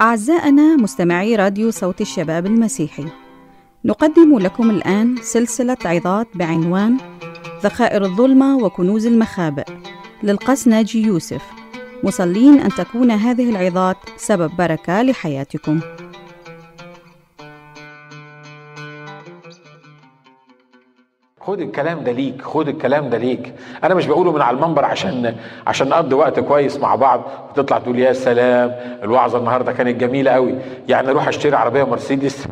أعزائنا مستمعي راديو صوت الشباب المسيحي نقدم لكم الآن سلسلة عظات بعنوان ذخائر الظلمة وكنوز المخابئ للقس ناجي يوسف مصلين أن تكون هذه العظات سبب بركة لحياتكم. خد الكلام ده ليك خد الكلام ده ليك. أنا مش بقوله من على المنبر عشان عشان نقضي وقت كويس مع بعض وتطلع تقول يا سلام الوعظة النهارده كانت جميلة قوي يعني أروح أشتري عربية مرسيدس؟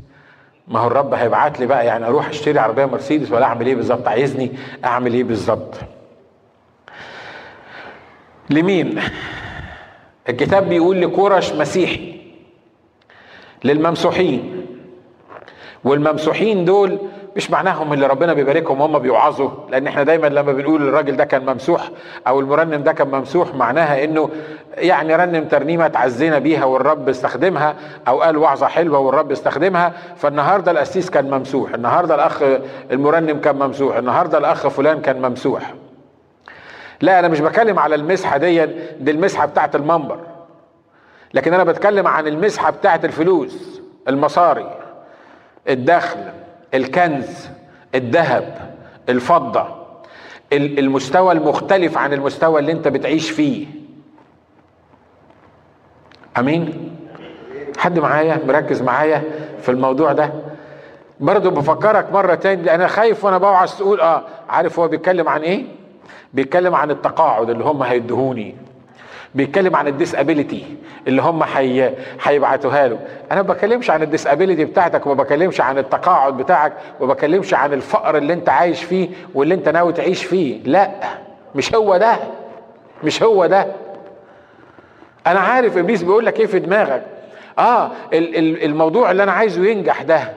ما هو الرب هيبعت لي بقى. يعني أروح أشتري عربية مرسيدس ولا أعمل إيه بالظبط؟ عايزني أعمل إيه بالظبط؟ لمين؟ الكتاب بيقول لكورش مسيحي للممسوحين. والممسوحين دول مش معناهم اللي ربنا بيباركهم هم بيوعظوا لأن إحنا دايما لما بنقول الراجل ده كان ممسوح أو المرنم ده كان ممسوح معناها إنه يعني رنم ترنيمة تعزينا بيها والرب استخدمها أو قال وعظة حلوة والرب استخدمها. فالنهاردة القسيس كان ممسوح النهارده الأخ المرنم كان ممسوح النهارده الأخ فلان كان ممسوح. لا أنا مش بتكلم على المسحة دي دي المسحة بتاعت المنبر. لكن أنا بتكلم عن المسحة بتاعت الفلوس المصاري الدخل الكنز الذهب الفضة المستوى المختلف عن المستوى اللي انت بتعيش فيه. أمين؟ حد معايا؟ مركز معايا في الموضوع ده؟ برضه بفكرك مرة تاني أنا خايف وأنا بوعظ تقول آه عارف هو بيتكلم عن إيه؟ بيتكلم عن التقاعد اللي هم هيدهوني. بيتكلم عن الديسابيليتي اللي هم حي... هيبعتوها له. أنا ما بكلمش عن الديسابيليتي بتاعتك وما بكلمش عن التقاعد بتاعك وما بكلمش عن الفقر اللي انت عايش فيه واللي انت ناوي تعيش فيه. لا مش هو ده مش هو ده. أنا عارف إبليس بيقول لك إيه في دماغك. آه الموضوع اللي أنا عايزه ينجح ده.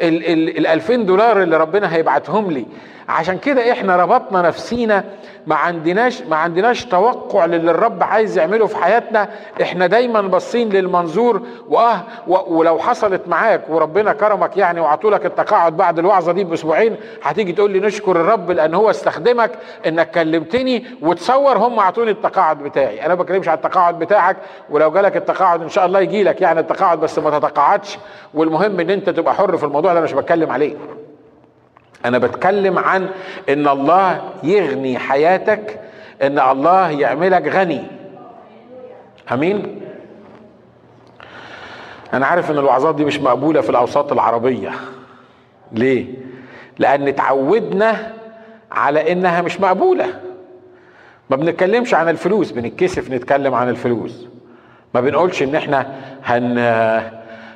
ال ال ال 2000 دولار اللي ربنا هيبعتهم لي. عشان كده إحنا ربطنا نفسينا ما عندناش ما عندناش توقع للي الرب عايز يعمله في حياتنا. إحنا دايما باصين للمنظور وآه ولو حصلت معاك وربنا كرمك يعني وعطولك التقاعد بعد الوعظة دي بأسبوعين هتيجي تقول لي نشكر الرب لأن هو استخدمك إنك كلمتني وتصور هم عطوني التقاعد بتاعي. أنا ما بكلمش على التقاعد بتاعك ولو جالك التقاعد إن شاء الله يجي لك يعني التقاعد بس ما تتقاعدش. والمهم إن أنت تبقى حر في الموضوع. اللي أنا مش بتكلم عليه. أنا بتكلم عن إن الله يغني حياتك إن الله يعملك غني. آمين؟ أنا عارف إن الوعظات دي مش مقبولة في الأوساط العربية. ليه؟ لأن اتعودنا على إنها مش مقبولة. ما بنتكلمش عن الفلوس بنتكسف نتكلم عن الفلوس. ما بنقولش إن إحنا هن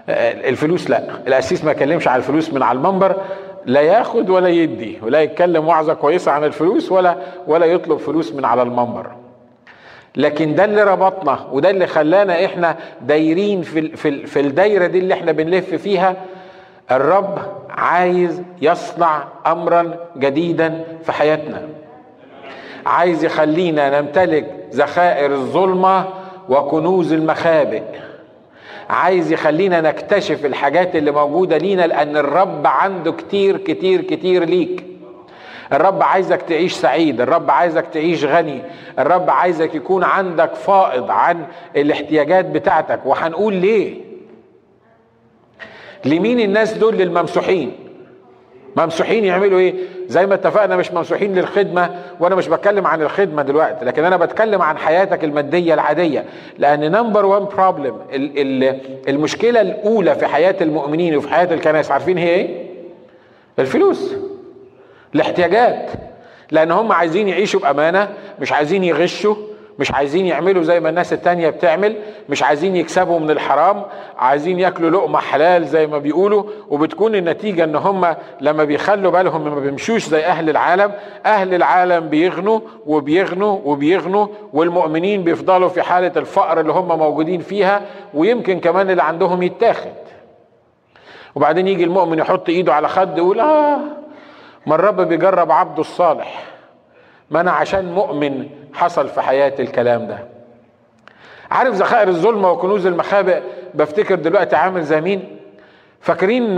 الفلوس لا. القسيس ما يكلمش عن الفلوس من على المنبر لا ياخد ولا يدي ولا يتكلم وعظة كويسة عن الفلوس ولا ولا يطلب فلوس من على المنبر. لكن ده اللي ربطنا وده اللي خلانا إحنا دايرين في في في الدايرة دي اللي إحنا بنلف فيها. الرب عايز يصنع امرا جديدا في حياتنا. عايز يخلينا نمتلك ذخائر الظلمة وكنوز المخابئ. عايز يخلينا نكتشف الحاجات اللي موجودة لينا لأن الرب عنده كتير كتير كتير ليك. الرب عايزك تعيش سعيد الرب عايزك تعيش غني الرب عايزك يكون عندك فائض عن الاحتياجات بتاعتك. وهنقول ليه؟ لمين الناس دول للممسوحين؟ ممسوحين يعملوا إيه؟ زي ما اتفقنا مش ممسوحين للخدمة وأنا مش بتكلم عن الخدمة دلوقتي لكن أنا بتكلم عن حياتك المادية العادية. لأن number one problem المشكلة الأولى في حياة المؤمنين وفي حياة الكنائس عارفين هي إيه؟ الفلوس. الاحتياجات. لأن هم عايزين يعيشوا بأمانة مش عايزين يغشوا. مش عايزين يعملوا زي ما الناس التانية بتعمل مش عايزين يكسبوا من الحرام عايزين ياكلوا لقمة حلال زي ما بيقولوا وبتكون النتيجة إن هم لما بيخلوا بالهم ما بيمشوش زي أهل العالم أهل العالم بيغنوا وبيغنوا وبيغنوا والمؤمنين بيفضلوا في حالة الفقر اللي هم موجودين فيها ويمكن كمان اللي عندهم يتاخد. وبعدين يجي المؤمن يحط إيده على خد يقول آه ما الرب بيجرب عبده الصالح. ما أنا عشان مؤمن حصل في حياتي الكلام ده. عارف ذخائر الظلمة وكنوز المخابئ بفتكر دلوقتي عامل زي مين؟ فاكرين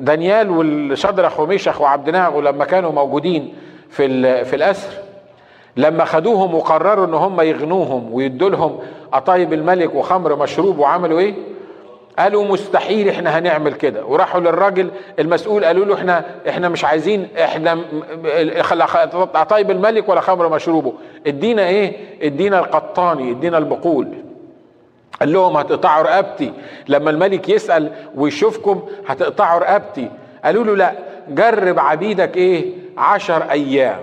دانيال والشدرخ وميشخ وعبد ناغو لما كانوا موجودين في في الأسر؟ لما خدوهم وقرروا إن هم يغنوهم ويدوا لهم قطايب الملك وخمر مشروب وعملوا إيه؟ قالوا مستحيل إحنا هنعمل كده. وراحوا للراجل المسؤول قالوا له إحنا إحنا مش عايزين إحنا قطايب الملك ولا خمر مشروبه. ادينا إيه؟ ادينا القطاني ادينا البقول. قال لهم هتقطعوا رقبتي. لما الملك يسأل ويشوفكم هتقطعوا رقبتي. قالوا له لا جرب عبيدك إيه؟ عشر أيام.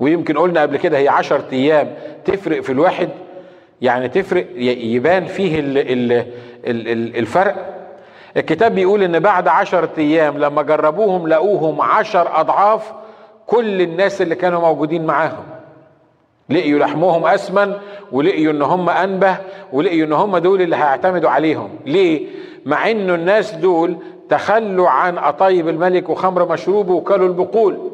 ويمكن قلنا قبل كده هي عشر أيام تفرق في الواحد يعني تفرق يبان فيه ال ال ال الفرق. الكتاب بيقول إن بعد عشرة أيام لما جربوهم لقوهم عشر أضعاف كل الناس اللي كانوا موجودين معاهم. لقيوا لحمهم أسمن ولقيوا إن هم أنبه ولقيوا إن هم دول اللي هيعتمدوا عليهم. ليه؟ مع إنه الناس دول تخلوا عن قطايب الملك وخمر مشروبه وكلوا البقول.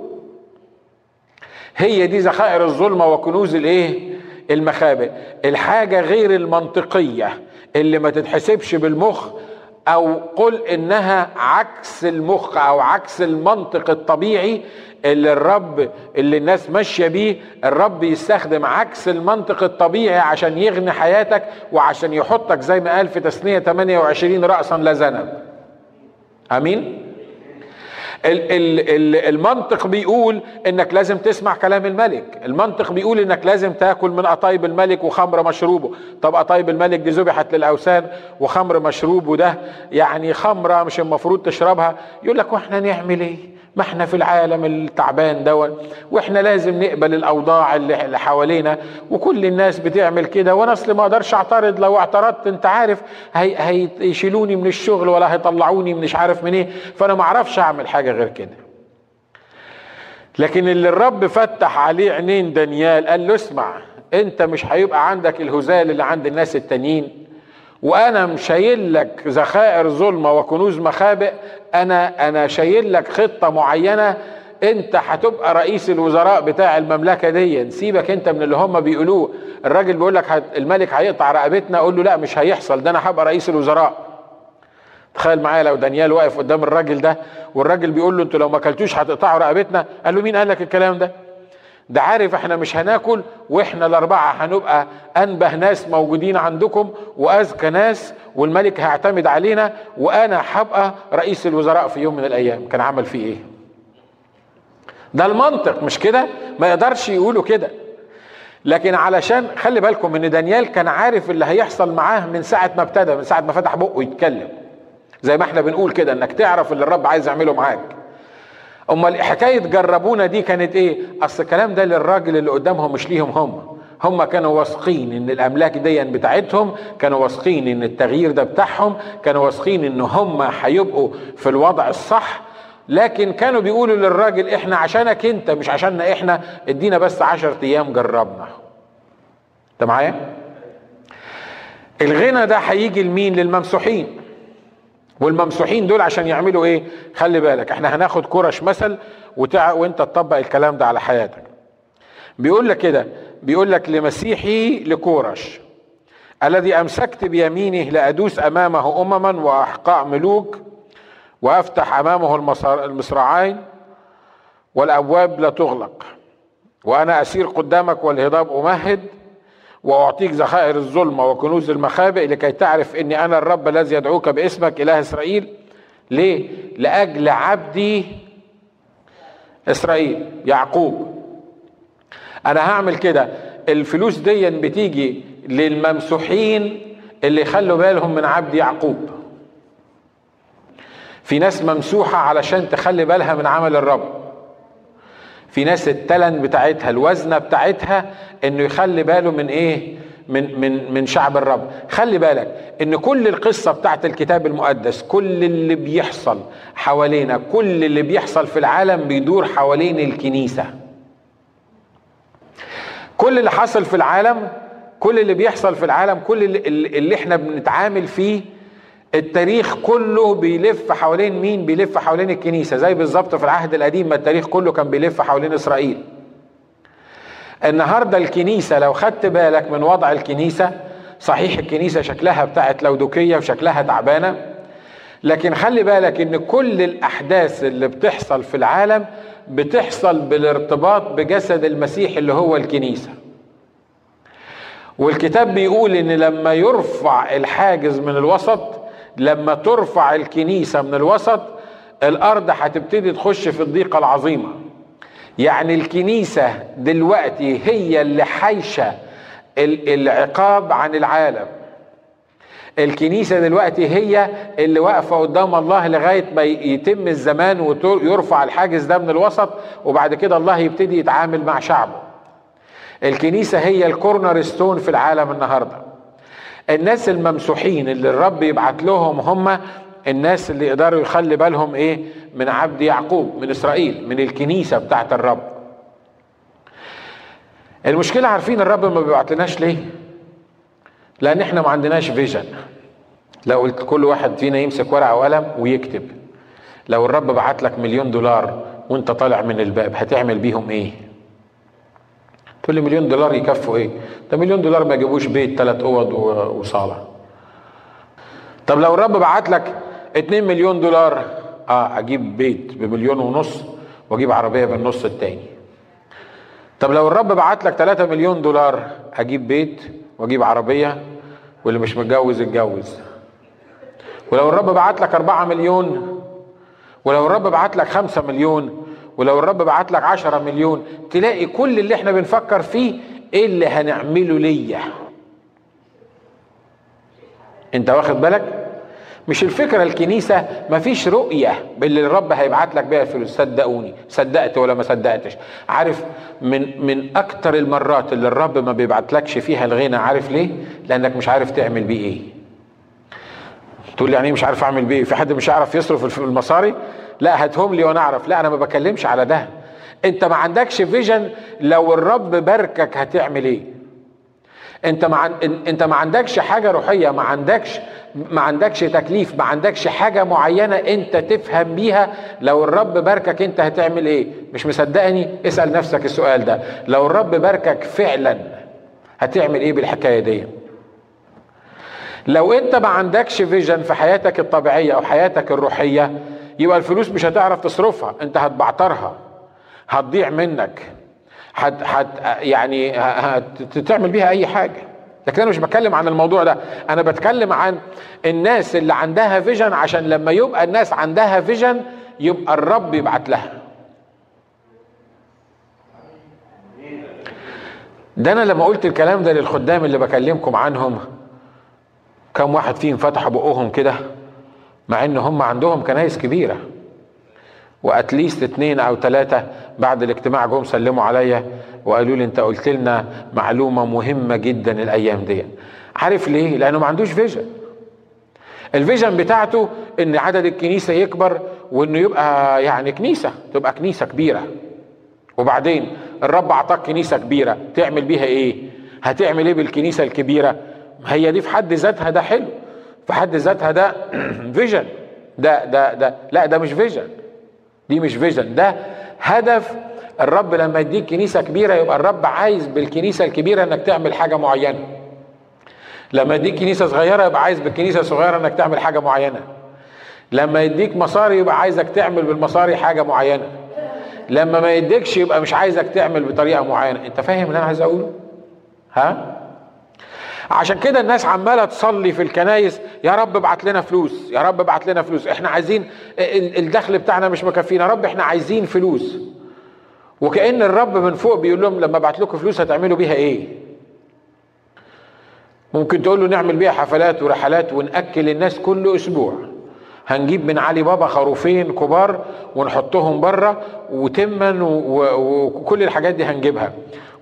هي دي ذخائر الظلمة وكنوز الإيه؟ المخابئ. الحاجة غير المنطقية اللي ما تتحسبش بالمخ أو قل إنها عكس المخ أو عكس المنطق الطبيعي اللي الرب اللي الناس ماشية بيه الرب يستخدم عكس المنطق الطبيعي عشان يغني حياتك وعشان يحطك زي ما قال في تثنية 28 راسا لا ذنب آمين؟ المنطق بيقول إنك لازم تسمع كلام الملك. المنطق بيقول إنك لازم تاكل من قطايب الملك وخمر مشروبه. طب قطايب الملك دي ذبحت للأوثان وخمر مشروبه ده يعني خمرة مش المفروض تشربها. يقول لك وإحنا نعمل إيه؟ ما إحنا في العالم التعبان دون وإحنا لازم نقبل الأوضاع اللي حوالينا وكل الناس بتعمل كده وأنا أصل ما أقدرش أعترض لو اعترضت أنت عارف هي هيشيلوني من الشغل ولا هيطلعوني مش عارف من إيه فأنا ما أعرفش أعمل حاجة غير كده. لكن اللي الرب فتح عليه عينين دانيال قال له اسمع أنت مش هيبقى عندك الهزال اللي عند الناس التانيين. وأنا مشايل لك ذخائر ظلمة وكنوز مخابئ أنا أنا شايل لك خطة معينة أنت هتبقى رئيس الوزراء بتاع المملكة دي. سيبك أنت من اللي هم بيقولوه. الراجل بيقول لك الملك هيقطع رقبتنا أقول له لا مش هيحصل ده أنا هبقى رئيس الوزراء. تخيل معايا لو دانيال واقف قدام الراجل ده والراجل بيقول له أنتوا لو ما أكلتوش هتقطعوا رقبتنا؟ قال له مين قال لك الكلام ده؟ ده عارف إحنا مش هناكل وإحنا الأربعة هنبقى أنبه ناس موجودين عندكم وأذكى ناس والملك هيعتمد علينا وأنا هبقى رئيس الوزراء في يوم من الأيام. كان عمل فيه إيه؟ ده المنطق مش كده؟ ما يقدرش يقولوا كده. لكن علشان خلي بالكم إن دانيال كان عارف اللي هيحصل معاه من ساعة ما ابتدى من ساعة ما فتح بقه يتكلم. زي ما إحنا بنقول كده إنك تعرف اللي الرب عايز يعمله معاك. امال حكاية جربونا دي كانت إيه؟ اصل الكلام ده للراجل اللي قدامهم مش ليهم هم. هم كانوا واثقين إن الأملاك دي بتاعتهم كانوا واثقين إن التغيير ده بتاعهم كانوا واثقين إن هم هيبقوا في الوضع الصح. لكن كانوا بيقولوا للراجل إحنا عشانك أنت مش عشاننا إحنا. إدينا بس عشر أيام جربنا. أنت معايا؟ الغنى ده هيجي لمين؟ للممسوحين. والممسوحين دول عشان يعملوا إيه؟ خلي بالك إحنا هناخد كرش مثل وتع... وأنت تطبق الكلام ده على حياتك. بيقول لك كده بيقول لك لمسيحي لكورش الذي أمسكت بيمينه لأدوس أمامه أمما واحقاء ملوك وأفتح أمامه المصراعين والأبواب لا تغلق وأنا أسير قدامك والهضاب أمهد وأعطيك ذخائر الظلمة وكنوز المخابئ لكي تعرف إني أنا الرب الذي يدعوك باسمك إله إسرائيل. ليه؟ لأجل عبدي إسرائيل يعقوب. أنا هعمل كده. الفلوس دي بتيجي للممسوحين اللي يخلوا بالهم من عبد يعقوب. في ناس ممسوحة علشان تخلي بالها من عمل الرب. في ناس التلن بتاعتها الوزنة بتاعتها إنه يخلي باله من إيه؟ من من من شعب الرب. خلي بالك إن كل القصة بتاعت الكتاب المقدس كل اللي بيحصل حوالينا كل اللي بيحصل في العالم بيدور حوالين الكنيسة. كل اللي حصل في العالم كل اللي بيحصل في العالم كل اللي, اللي إحنا بنتعامل فيه التاريخ كله بيلف حوالين مين؟ بيلف حوالين الكنيسة زي بالظبط في العهد القديم ما التاريخ كله كان بيلف حوالين إسرائيل. النهاردة الكنيسة لو خدت بالك من وضع الكنيسة صحيح الكنيسة شكلها بتاعت لودوكية وشكلها تعبانة لكن خلي بالك إن كل الأحداث اللي بتحصل في العالم بتحصل بالارتباط بجسد المسيح اللي هو الكنيسة. والكتاب بيقول إن لما يرفع الحاجز من الوسط لما ترفع الكنيسة من الوسط الأرض هتبتدي تخش في الضيقة العظيمة. يعني الكنيسة دلوقتي هي اللي حايشة العقاب عن العالم. الكنيسة دلوقتي هي اللي واقفة قدام الله لغاية ما يتم الزمان ويرفع الحاجز ده من الوسط وبعد كده الله يبتدي يتعامل مع شعبه. الكنيسة هي الكورنر ستون في العالم النهاردة. الناس الممسوحين اللي الرب يبعت لهم هم الناس اللي يقدروا يخلي بالهم إيه؟ من عبد يعقوب من إسرائيل من الكنيسة بتاعت الرب. المشكلة عارفين الرب ما بيبعتلناش ليه؟ لأن إحنا ما عندناش فيجن لو قلت كل واحد فينا يمسك ورقة وقلم ويكتب. لو الرب بعت لك مليون دولار وأنت طالع من الباب هتعمل بيهم إيه؟ تقول لي مليون دولار يكفوا إيه؟ ده مليون دولار ما يجيبوش بيت ثلاث أوض وصالة. طب لو الرب بعت لك 2 مليون دولار آه أجيب بيت بمليون ونص وأجيب عربية بالنص التاني. طب لو الرب بعت لك 3 مليون دولار أجيب بيت وأجيب عربية واللي مش متجوز يتجوز ولو الرب بعت لك أربعة مليون ولو الرب بعت لك خمسة مليون ولو الرب بعت لك عشرة مليون تلاقي كل اللي إحنا بنفكر فيه إيه اللي هنعمله ليا؟ أنت واخد بالك؟ مش الفكرة الكنيسة مفيش رؤية باللي الرب هيبعت لك بيها الفلوس. صدقوني صدقت ولا ما صدقتش؟ عارف من من أكتر المرات اللي الرب ما بيبعتلكش فيها الغنى عارف ليه؟ لأنك مش عارف تعمل بيه إيه. تقول لي يعني إيه مش عارف أعمل بيه في حد مش هيعرف يصرف المصاري؟ لا هاتهم لي وأنا اعرف. لا أنا ما بكلمش على ده. انت ما عندكش فيجن لو الرب باركك هتعمل إيه؟ انت ما. انت ما عندكش حاجة روحية ما عندكش ما عندكش تكليف ما عندكش حاجة معينة انت تفهم بيها. لو الرب باركك انت هتعمل إيه؟ مش مصدقني؟ اسأل نفسك السؤال ده. لو الرب باركك فعلا هتعمل إيه بالحكاية دي؟ لو انت ما عندكش فيجن في حياتك الطبيعية أو حياتك الروحية يبقى الفلوس مش هتعرف تصرفها انت هتبعترها هتضيع منك هت هت يعني هتعمل بيها أي حاجة. لكن أنا مش بتكلم عن الموضوع ده أنا بتكلم عن الناس اللي عندها vision عشان لما يبقى الناس عندها فيجن يبقى الرب يبعت لها. ده أنا لما قلت الكلام ده للخدام اللي بكلمكم عنهم كم واحد فيهم فتحوا بقهم كده مع إن هم عندهم كنايس كبيرة. و at least اتنين أو ثلاثة بعد الاجتماع جم سلموا عليا وقالوا لي أنت قلت لنا معلومة مهمة جدا الأيام دي. عارف ليه؟ لأنه ما عندوش vision ال vision بتاعته إن عدد الكنيسة يكبر وإنه يبقى يعني كنيسة تبقى كنيسة كبيرة. وبعدين الرب أعطاك كنيسة كبيرة. تعمل بيها إيه؟ هتعمل إيه بالكنيسة الكبيرة؟ هي دي في حد ذاتها ده حلو. في حد ذاتها ده vision ده ده ده لا ده مش vision دي مش vision ده هدف الرب لما يديك كنيسة كبيرة يبقى الرب عايز بالكنيسة الكبيرة إنك تعمل حاجة معينة. لما يديك كنيسة صغيرة يبقى عايز بالكنيسة الصغيرة إنك تعمل حاجة معينة. لما يديك مصاري يبقى عايزك تعمل بالمصاري حاجة معينة. لما ما يديكش يبقى مش عايزك تعمل بطريقة معينة. أنت فاهم اللي أنا عايز أقوله؟ ها؟ عشان كده الناس عماله تصلي في الكنايس يا رب ابعت لنا فلوس يا رب ابعت لنا فلوس إحنا عايزين الدخل بتاعنا مش مكفينا يا رب إحنا عايزين فلوس. وكأن الرب من فوق بيقول لهم لما ابعت لكم فلوس هتعملوا بيها إيه؟ ممكن تقول له نعمل بيها حفلات ورحلات ونأكل الناس كل أسبوع. هنجيب من علي بابا خروفين كبار ونحطهم بره وتمن وكل الحاجات دي هنجيبها.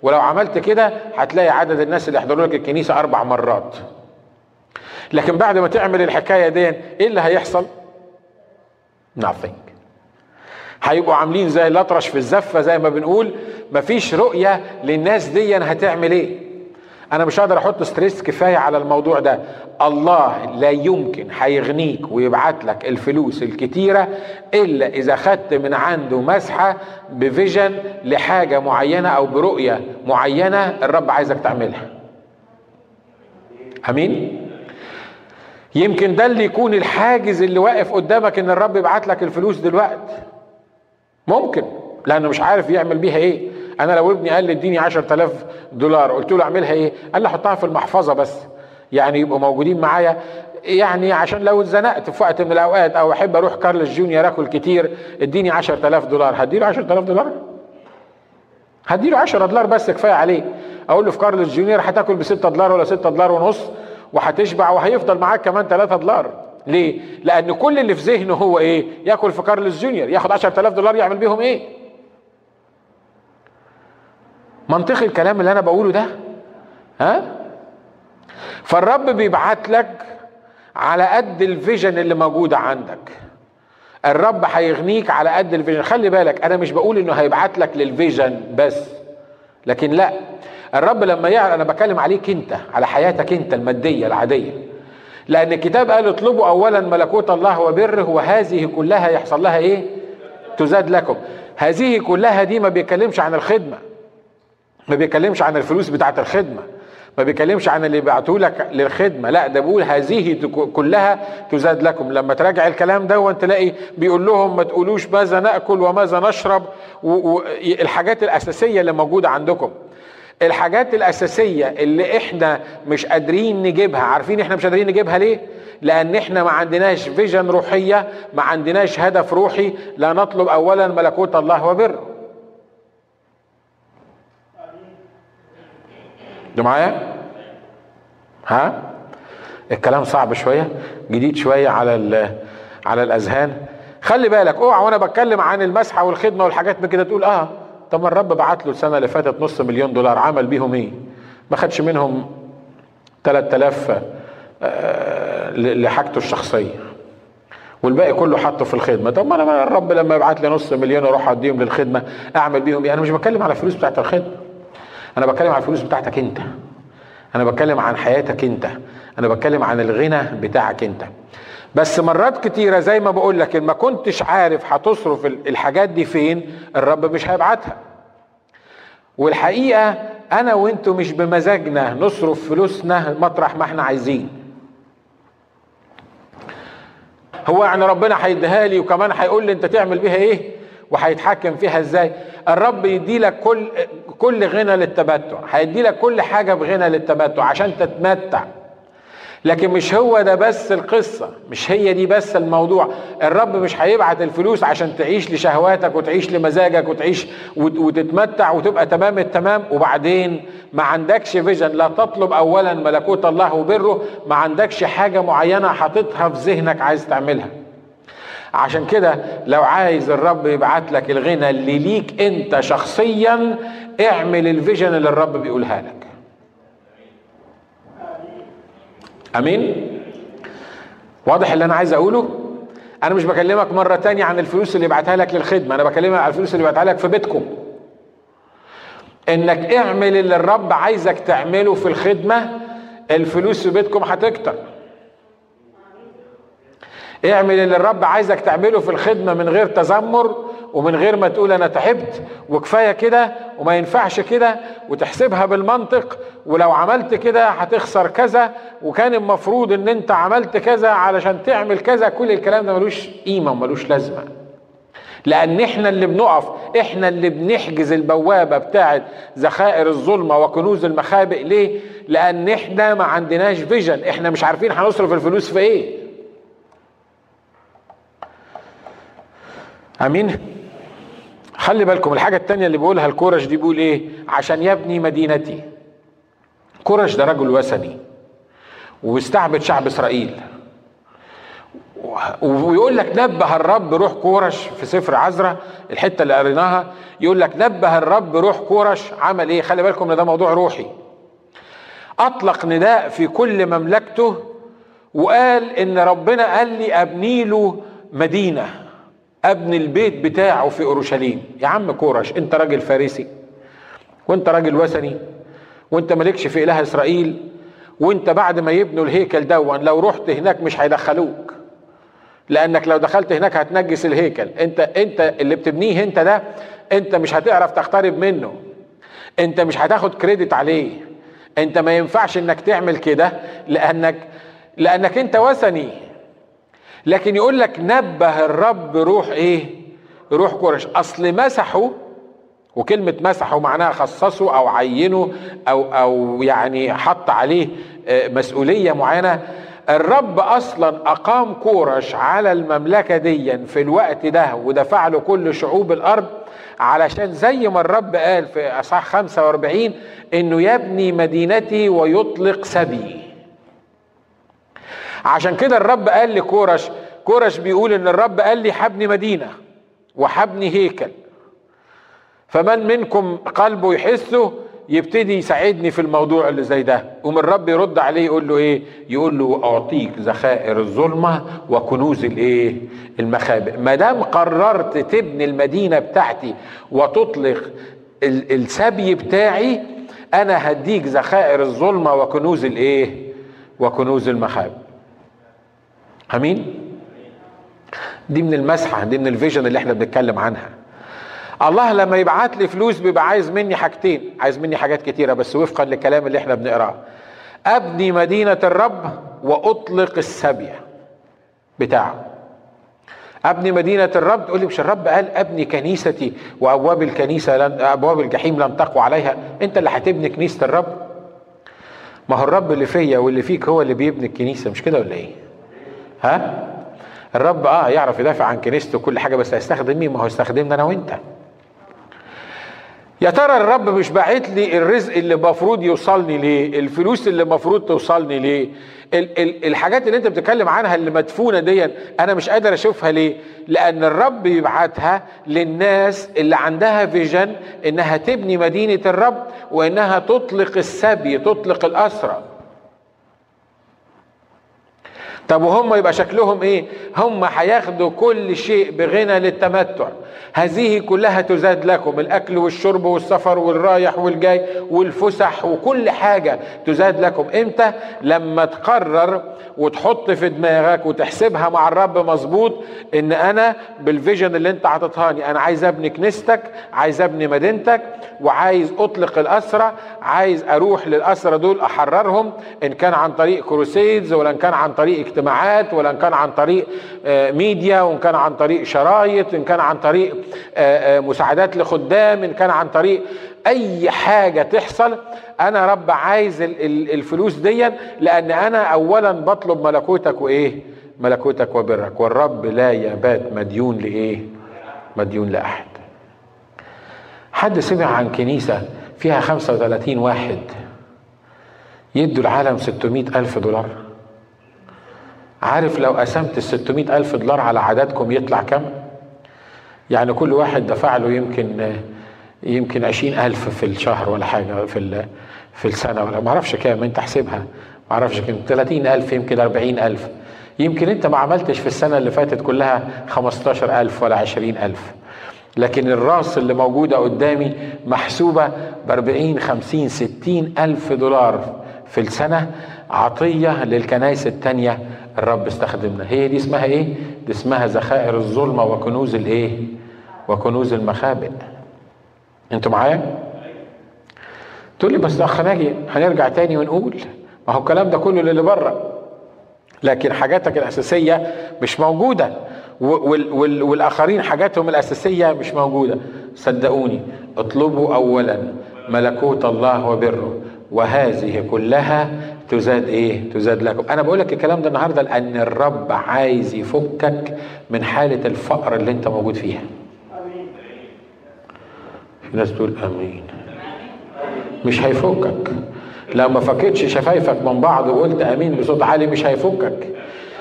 ولو عملت كده هتلاقي عدد الناس اللي يحضروا لك الكنيسة أربع مرات. لكن بعد ما تعمل الحكاية دي إيه اللي هيحصل؟ Nothing. هيبقوا عاملين زي الأطرش في الزفة زي ما بنقول مفيش رؤية للناس دي هتعمل إيه؟ أنا مش هقدر أحط stress كفاية على الموضوع ده. الله لا يمكن هيغنيك ويبعت لك الفلوس الكتيرة إلا إذا خدت من عنده مسحة ب vision لحاجة معينة أو برؤية معينة الرب عايزك تعملها. آمين؟ يمكن ده اللي يكون الحاجز اللي واقف قدامك إن الرب يبعت لك الفلوس دلوقتي ممكن لأنه مش عارف يعمل بيها إيه. أنا لو ابني قال لي اديني 10000 دولار. قلت له اعملها إيه؟ قال لي حطها في المحفظة بس. يعني يبقوا موجودين معايا. يعني عشان لو اتزنقت في وقت من الأوقات أو أحب أروح كارلس جونيور آكل كتير اديني 10000 دولار. هديله 10000 دولار؟ هديله 10 دولار بس كفاية عليه. أقول له في كارلس جونيور هتاكل ب 6 دولار ولا 6 دولار ونص وهتشبع وهيفضل معاك كمان 3 دولار ليه؟ لأن كل اللي في ذهنه هو إيه؟ ياكل في كارلس جونيور ياخد 10000 دولار يعمل بيهم إيه؟ منطقي الكلام اللي أنا بقوله ده؟ ها؟ فالرب بيبعت لك على قد ال vision اللي موجودة عندك. الرب هيغنيك على قد ال vision. خلي بالك أنا مش بقول إنه هيبعت لك لل vision بس لكن لأ. الرب لما يعلن أنا بكلم عليك أنت على حياتك أنت المادية العادية. لأن الكتاب قال اطلبوا اولا ملكوت الله وبره وهذه كلها يحصل لها إيه؟ تزاد لكم. هذه كلها دي ما بيتكلمش عن الخدمة. ما بيتكلمش عن الفلوس بتاعت الخدمة ما بيكلمش عن اللي بعتوا لك للخدمة لا ده بيقول هذه كلها تزاد لكم. لما تراجع الكلام ده وانت تلاقي بيقول لهم ما تقولوش ماذا نأكل وماذا نشرب والحاجات الأساسية اللي موجودة عندكم. الحاجات الأساسية اللي إحنا مش قادرين نجيبها عارفين إحنا مش قادرين نجيبها ليه؟ لأن إحنا ما عندناش فيجن روحية ما عندناش هدف روحي لا نطلب اولا ملكوت الله وبره معايا؟ ها؟ الكلام صعب شوية جديد شوية على على الأذهان. خلي بالك اوعى وأنا بتكلم عن المسحة والخدمة والحاجات من كده تقول آه طب ما الرب بعت له السنة اللي فاتت نص مليون دولار عمل بيهم إيه؟ ما خدش منهم 3000 آه لحاجته الشخصية. والباقي كله حطه في الخدمة. طب ما أنا الرب لما يبعت لي نص مليون أروح اديهم للخدمة أعمل بيهم إيه؟ أنا مش بتكلم على الفلوس بتاعت الخدمة. أنا بتكلم على الفلوس بتاعتك أنت. أنا بتكلم عن حياتك أنت. أنا بتكلم عن الغنى بتاعك أنت. بس مرات كتيرة زي ما بقول لك ما كنتش عارف هتصرف الحاجات دي فين الرب مش هيبعتها. والحقيقة أنا وأنتوا مش بمزاجنا نصرف فلوسنا مطرح ما إحنا عايزين. هو يعني ربنا هيديها لي وكمان هيقول لي أنت تعمل بيها إيه؟ وهيتحكم فيها إزاي؟ الرب يدي لك كل كل غنى للتمتع هيدي لك كل حاجة بغنى للتمتع عشان تتمتع. لكن مش هو ده بس القصة مش هي دي بس الموضوع. الرب مش هيبعت الفلوس عشان تعيش لشهواتك وتعيش لمزاجك وتعيش وتتمتع وتبقى تمام التمام. وبعدين ما عندكش vision لا تطلب اولا ملكوت الله وبره. ما عندكش حاجة معينة حاططها في ذهنك عايز تعملها. عشان كده لو عايز الرب يبعت لك الغنى اللي ليك انت شخصيا اعمل ال vision اللي الرب بيقولها لك. آمين؟ واضح اللي أنا عايز أقوله؟ أنا مش بكلمك مرة تانية عن الفلوس اللي يبعتها لك للخدمة أنا بكلمك عن الفلوس اللي يبعتها لك في بيتكم. إنك اعمل اللي الرب عايزك تعمله في الخدمة الفلوس في بيتكم هتكتر. اعمل اللي الرب عايزك تعمله في الخدمة من غير تذمر ومن غير ما تقول أنا تعبت وكفاية كده وما ينفعش كده وتحسبها بالمنطق ولو عملت كده هتخسر كذا وكان المفروض إن أنت عملت كذا علشان تعمل كذا. كل الكلام ده ملوش قيمة وملوش لازمة. لأن إحنا اللي بنقف إحنا اللي بنحجز البوابة بتاعت ذخائر الظلمة وكنوز المخابئ. ليه؟ لأن إحنا ما عندناش فيجن. إحنا مش عارفين هنصرف الفلوس في إيه. امين؟ خلي بالكم الحاجة التانية اللي بيقولها الكورش دي بيقول إيه؟ عشان يبني مدينتي. كورش ده رجل وثني وبيستعبد شعب إسرائيل. ويقول لك نبه الرب روح كورش في سفر عزرة الحتة اللي قريناها. يقول لك نبه الرب روح كورش عمل إيه؟ خلي بالكم إن ده موضوع روحي. أطلق نداء في كل مملكته وقال إن ربنا قال لي أبني له مدينة. أبني البيت بتاعه في أورشليم. يا عم كورش أنت راجل فارسي وأنت راجل وثني وأنت مالكش في إله إسرائيل وأنت بعد ما يبنوا الهيكل دون لو رحت هناك مش هيدخلوك. لأنك لو دخلت هناك هتنجس الهيكل. أنت أنت اللي بتبنيه أنت ده أنت مش هتعرف تقترب منه. أنت مش هتاخد كريدت عليه. أنت ما ينفعش إنك تعمل كده لأنك لأنك أنت وثني. لكن يقول لك نبه الرب روح إيه؟ روح كورش أصل مسحوا وكلمة مسحوا معناها خصصوا أو عينوا أو أو يعني حط عليه آه، مسؤولية معينة. الرب أصلا أقام كورش على المملكة دي في الوقت ده ودفع له كل شعوب الأرض علشان زي ما الرب قال في أصحاح 45 إنه يبني مدينتي ويطلق سبي عشان كده الرب قال لكورش كورش بيقول إن الرب قال لي حبني مدينة وحبني هيكل. فمن منكم قلبه يحسه يبتدي يساعدني في الموضوع اللي زي ده. ومن الرب يرد عليه يقول له إيه؟ يقول له أعطيك ذخائر الظلمة وكنوز الإيه؟ المخابئ. ما دام قررت تبني المدينة بتاعتي وتطلق السبي بتاعي أنا هديك ذخائر الظلمة وكنوز الإيه؟ وكنوز المخابئ. أمين؟ دي من المسحة دي من ال vision اللي إحنا بنتكلم عنها. الله لما يبعت لي فلوس بيبقى عايز مني حاجتين عايز مني حاجات كتيرة بس وفقا للكلام اللي إحنا بنقرأه. أبني مدينة الرب وأطلق السبي بتاعه. أبني مدينة الرب تقول لي مش الرب قال أبني كنيستي وأبواب الكنيسة لن أبواب الجحيم لن تقوى عليها. أنت اللي هتبني كنيسة الرب؟ ما هو الرب اللي فيا واللي فيك هو اللي بيبني الكنيسة مش كده ولا إيه؟ ها؟ الرب آه يعرف يدافع عن كنيسته وكل حاجة بس هيستخدم مين؟ ما هو يستخدمنا أنا وأنت. يا ترى الرب مش باعت لي الرزق اللي المفروض يوصلني ليه؟ الفلوس اللي المفروض توصلني ليه؟ ال- ال- الحاجات اللي أنت بتتكلم عنها اللي مدفونة دي أنا مش قادر أشوفها ليه؟ لأن الرب يبعتها للناس اللي عندها فيجن إنها تبني مدينة الرب وإنها تطلق السبي تطلق الاسرى طب وهم يبقى شكلهم إيه؟ هم هياخدوا كل شيء بغنى للتمتع. هذه كلها تزاد لكم. الأكل والشرب والسفر والرايح والجاي والفسح وكل حاجة تزاد لكم. إمتى؟ لما تقرر وتحط في دماغك وتحسبها مع الرب مظبوط إن أنا بال vision اللي أنت عطتهاني أنا عايز أبني كنيستك عايز أبني مدينتك وعايز أطلق الاسرى عايز أروح للاسرى دول أحررهم إن كان عن طريق crusades ولا إن كان عن طريق اجتماعات ولا إن كان عن طريق آه، ميديا وإن كان عن طريق شرايط ان كان عن طريق آه، آه، مساعدات لخدام إن كان عن طريق أي حاجة تحصل أنا رب عايز ال- ال- الفلوس دي لأن أنا اولا بطلب ملكوتك وإيه؟ ملكوتك وبرك. والرب لا يبات مديون لإيه؟ مديون لأحد. حد سمع عن كنيسة فيها 35 واحد يدوا العالم 600 ألف دولار؟ عارف لو قسمت ال 600 ألف دولار على عددكم يطلع كم؟ يعني كل واحد دفع له يمكن يمكن 20 ألف في الشهر ولا حاجة في في السنة ولا ما أعرفش كام أنت احسبها ما أعرفش كام 30 ألف يمكن 40 ألف يمكن أنت ما عملتش في السنة اللي فاتت كلها 15 ألف ولا 20 ألف لكن الراس اللي موجودة قدامي محسوبة ب 40 50 60 ألف دولار في السنة عطية للكنائس التانية الرب استخدمنا هي دي اسمها إيه؟ دي اسمها ذخائر الظلمة وكنوز الإيه؟ وكنوز المخابئ. أنتوا معايا؟ تقول لي بس ده اخ ناجي هنرجع تاني ونقول؟ ما هو الكلام ده كله للي بره. لكن حاجاتك الأساسية مش موجودة. وال وال والآخرين حاجاتهم الأساسية مش موجودة. صدقوني اطلبوا اولا ملكوت الله وبره. وهذه كلها تزاد إيه؟ تزاد لكم. أنا بقول لك الكلام ده النهارده لأن الرب عايز يفكك من حالة الفقر اللي أنت موجود فيها. في ناس تقول امين مش هيفكك. لو ما فكتش شفايفك من بعض وقلت أمين بصوت عالي مش هيفكك.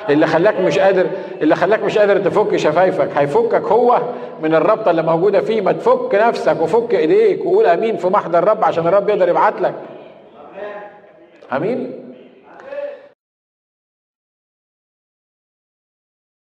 اللي خلاك مش قادر اللي خلاك مش قادر تفك شفايفك هيفكك هو من الرابطة اللي موجودة فيه. ما تفك نفسك وفك إيديك وقول أمين في محضر الرب عشان الرب يقدر يبعت لك. أمين؟